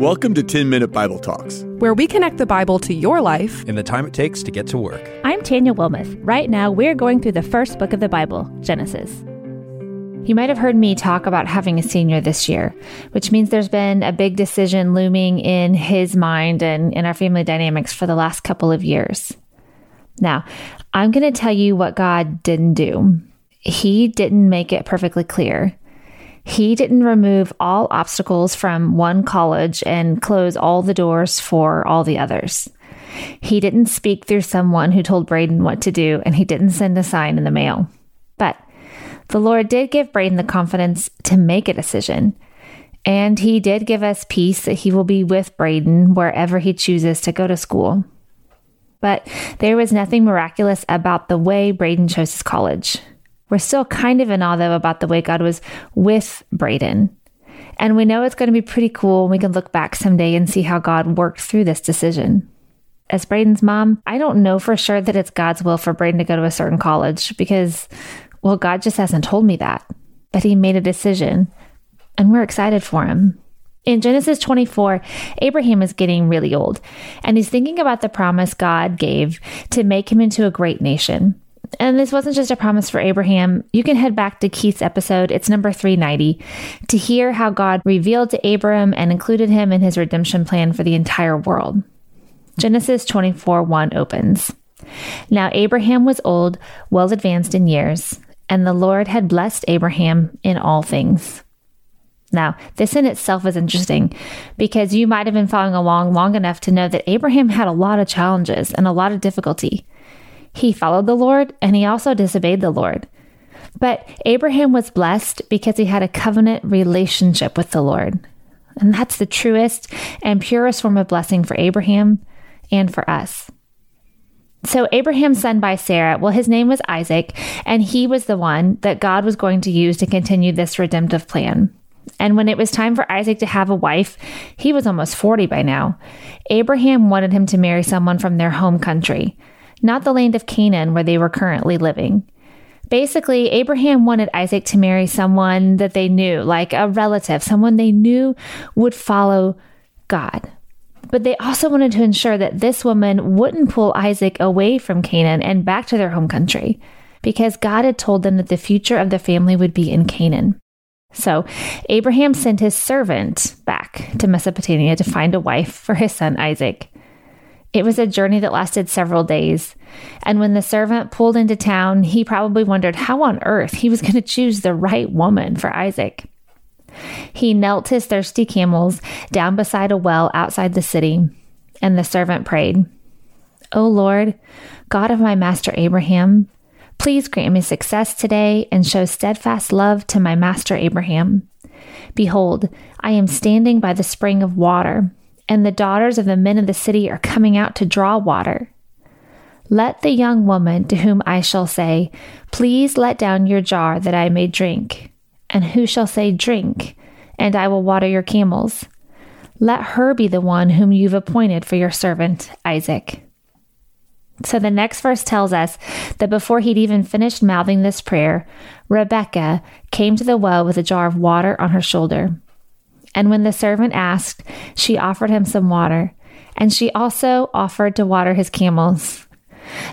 Welcome to 10 Minute Bible Talks, where we connect the Bible to your life in the time it takes to get to work. I'm Tanya Wilmoth. Right now, we're going through the first book of the Bible, Genesis. You might have heard me talk about having a senior this year, which means there's been a big decision looming in his mind and in our family dynamics for the last couple of years. Now, I'm going to tell you what God didn't do. He didn't make it perfectly clear. He didn't remove all obstacles from one college and close all the doors for all the others. He didn't speak through someone who told Braden what to do, and he didn't send a sign in the mail. But the Lord did give Braden the confidence to make a decision. And he did give us peace that he will be with Braden wherever he chooses to go to school. But there was nothing miraculous about the way Braden chose his college. We're still kind of in awe, though, about the way God was with Braden. And we know it's going to be pretty cool. We can look back someday and see how God worked through this decision. As Braden's mom, I don't know for sure that it's God's will for Braden to go to a certain college because, well, God just hasn't told me that. But He made a decision, and we're excited for him. In Genesis 24, Abraham is getting really old, and he's thinking about the promise God gave to make him into a great nation. And this wasn't just a promise for Abraham. You can head back to Keith's episode, it's number 390, to hear how God revealed to Abram and included him in his redemption plan for the entire world. Genesis 24 1 opens. Now Abraham was old, well advanced in years, and the Lord had blessed Abraham in all things. Now, this in itself is interesting because you might have been following along long enough to know that Abraham had a lot of challenges and a lot of difficulty. He followed the Lord and he also disobeyed the Lord. But Abraham was blessed because he had a covenant relationship with the Lord. And that's the truest and purest form of blessing for Abraham and for us. So, Abraham's son by Sarah, well, his name was Isaac, and he was the one that God was going to use to continue this redemptive plan. And when it was time for Isaac to have a wife, he was almost 40 by now. Abraham wanted him to marry someone from their home country not the land of Canaan where they were currently living. Basically, Abraham wanted Isaac to marry someone that they knew, like a relative, someone they knew would follow God. But they also wanted to ensure that this woman wouldn't pull Isaac away from Canaan and back to their home country, because God had told them that the future of the family would be in Canaan. So Abraham sent his servant back to Mesopotamia to find a wife for his son Isaac. It was a journey that lasted several days. And when the servant pulled into town, he probably wondered how on earth he was going to choose the right woman for Isaac. He knelt his thirsty camels down beside a well outside the city, and the servant prayed, O Lord, God of my master Abraham, please grant me success today and show steadfast love to my master Abraham. Behold, I am standing by the spring of water and the daughters of the men of the city are coming out to draw water. Let the young woman to whom I shall say, Please let down your jar that I may drink, and who shall say, Drink, and I will water your camels. Let her be the one whom you've appointed for your servant, Isaac. So the next verse tells us that before he'd even finished mouthing this prayer, Rebecca came to the well with a jar of water on her shoulder. And when the servant asked, she offered him some water, and she also offered to water his camels.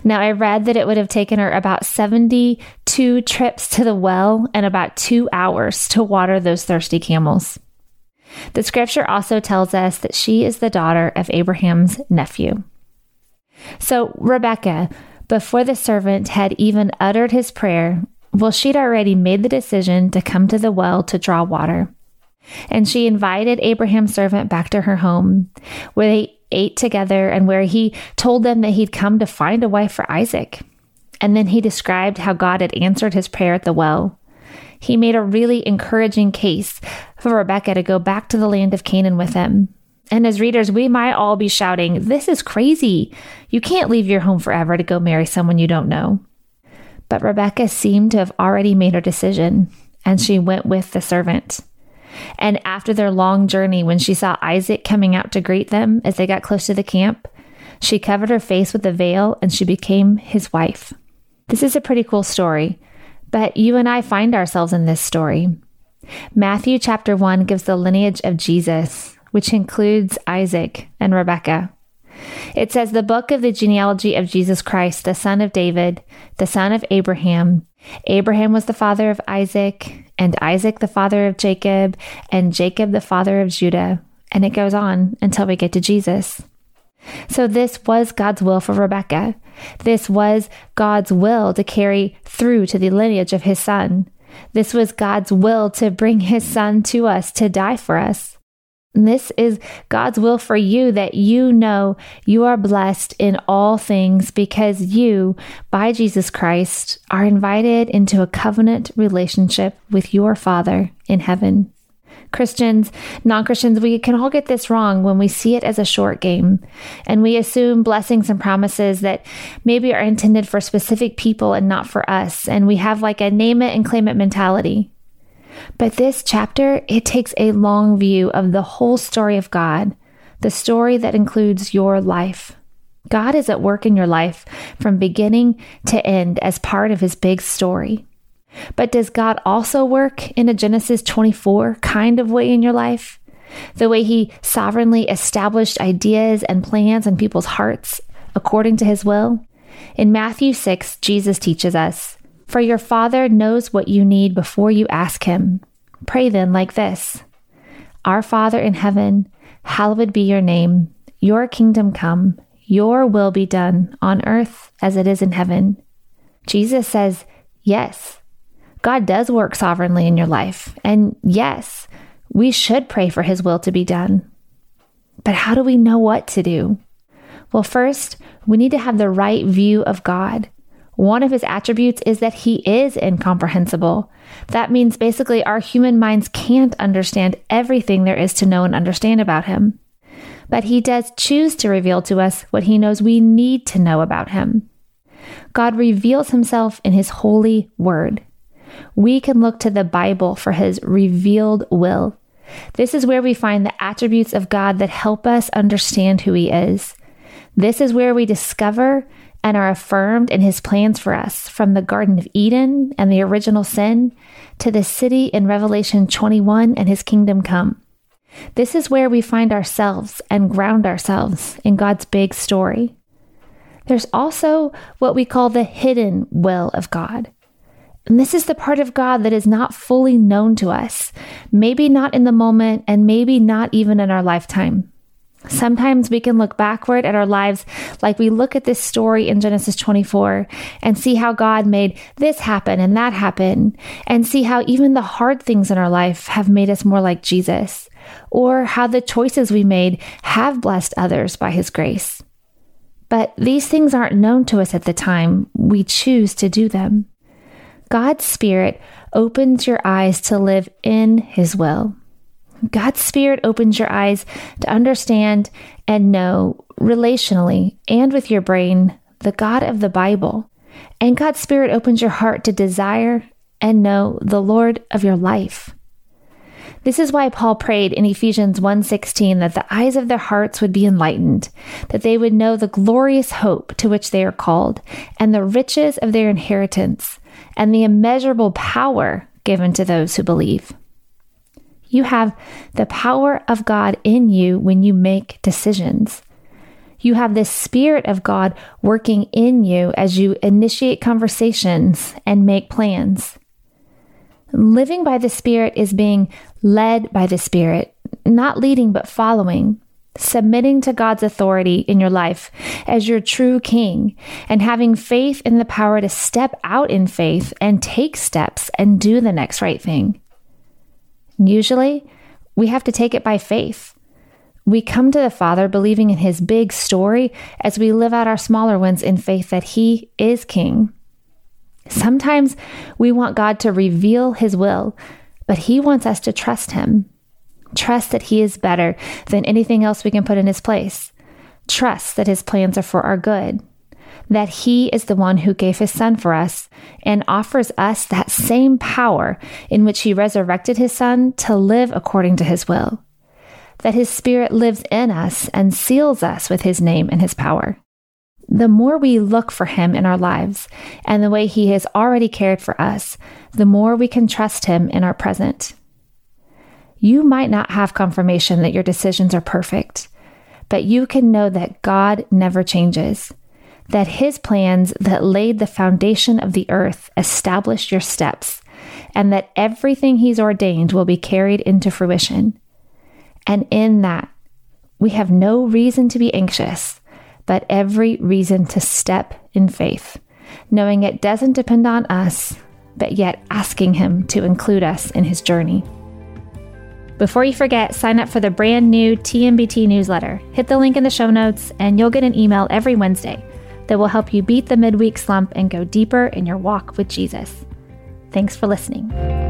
Now, I read that it would have taken her about 72 trips to the well and about two hours to water those thirsty camels. The scripture also tells us that she is the daughter of Abraham's nephew. So, Rebecca, before the servant had even uttered his prayer, well, she'd already made the decision to come to the well to draw water. And she invited Abraham's servant back to her home, where they ate together and where he told them that he'd come to find a wife for Isaac. And then he described how God had answered his prayer at the well. He made a really encouraging case for Rebecca to go back to the land of Canaan with him. And as readers, we might all be shouting, This is crazy. You can't leave your home forever to go marry someone you don't know. But Rebecca seemed to have already made her decision, and she went with the servant. And after their long journey, when she saw Isaac coming out to greet them as they got close to the camp, she covered her face with a veil and she became his wife. This is a pretty cool story, but you and I find ourselves in this story. Matthew chapter 1 gives the lineage of Jesus, which includes Isaac and Rebekah. It says the book of the genealogy of Jesus Christ, the son of David, the son of Abraham. Abraham was the father of Isaac, and Isaac the father of Jacob, and Jacob the father of Judah. And it goes on until we get to Jesus. So, this was God's will for Rebekah. This was God's will to carry through to the lineage of his son. This was God's will to bring his son to us to die for us. This is God's will for you that you know you are blessed in all things because you, by Jesus Christ, are invited into a covenant relationship with your Father in heaven. Christians, non Christians, we can all get this wrong when we see it as a short game and we assume blessings and promises that maybe are intended for specific people and not for us. And we have like a name it and claim it mentality. But this chapter, it takes a long view of the whole story of God, the story that includes your life. God is at work in your life from beginning to end as part of his big story. But does God also work in a Genesis 24 kind of way in your life? The way he sovereignly established ideas and plans in people's hearts according to his will? In Matthew 6, Jesus teaches us For your Father knows what you need before you ask him. Pray then like this Our Father in heaven, hallowed be your name. Your kingdom come, your will be done on earth as it is in heaven. Jesus says, Yes, God does work sovereignly in your life. And yes, we should pray for his will to be done. But how do we know what to do? Well, first, we need to have the right view of God. One of his attributes is that he is incomprehensible. That means basically our human minds can't understand everything there is to know and understand about him. But he does choose to reveal to us what he knows we need to know about him. God reveals himself in his holy word we can look to the Bible for his revealed will. This is where we find the attributes of God that help us understand who he is. This is where we discover and are affirmed in his plans for us from the Garden of Eden and the original sin to the city in Revelation 21 and his kingdom come. This is where we find ourselves and ground ourselves in God's big story. There's also what we call the hidden will of God. And this is the part of God that is not fully known to us, maybe not in the moment, and maybe not even in our lifetime. Sometimes we can look backward at our lives like we look at this story in Genesis 24 and see how God made this happen and that happen, and see how even the hard things in our life have made us more like Jesus, or how the choices we made have blessed others by His grace. But these things aren't known to us at the time we choose to do them. God's Spirit opens your eyes to live in His will. God's Spirit opens your eyes to understand and know relationally and with your brain the God of the Bible. And God's Spirit opens your heart to desire and know the Lord of your life. This is why Paul prayed in Ephesians 1:16 that the eyes of their hearts would be enlightened, that they would know the glorious hope to which they are called, and the riches of their inheritance, and the immeasurable power given to those who believe. You have the power of God in you when you make decisions. You have the Spirit of God working in you as you initiate conversations and make plans. Living by the Spirit is being led by the Spirit, not leading but following submitting to God's authority in your life as your true king, and having faith in the power to step out in faith and take steps and do the next right thing. Usually, we have to take it by faith. We come to the Father believing in his big story as we live out our smaller ones in faith that he is king. Sometimes we want God to reveal his will, but he wants us to trust him. Trust that He is better than anything else we can put in His place. Trust that His plans are for our good. That He is the one who gave His Son for us and offers us that same power in which He resurrected His Son to live according to His will. That His Spirit lives in us and seals us with His name and His power. The more we look for Him in our lives and the way He has already cared for us, the more we can trust Him in our present. You might not have confirmation that your decisions are perfect, but you can know that God never changes, that His plans that laid the foundation of the earth established your steps, and that everything He's ordained will be carried into fruition. And in that, we have no reason to be anxious, but every reason to step in faith, knowing it doesn't depend on us, but yet asking Him to include us in His journey. Before you forget, sign up for the brand new TMBT newsletter. Hit the link in the show notes, and you'll get an email every Wednesday that will help you beat the midweek slump and go deeper in your walk with Jesus. Thanks for listening.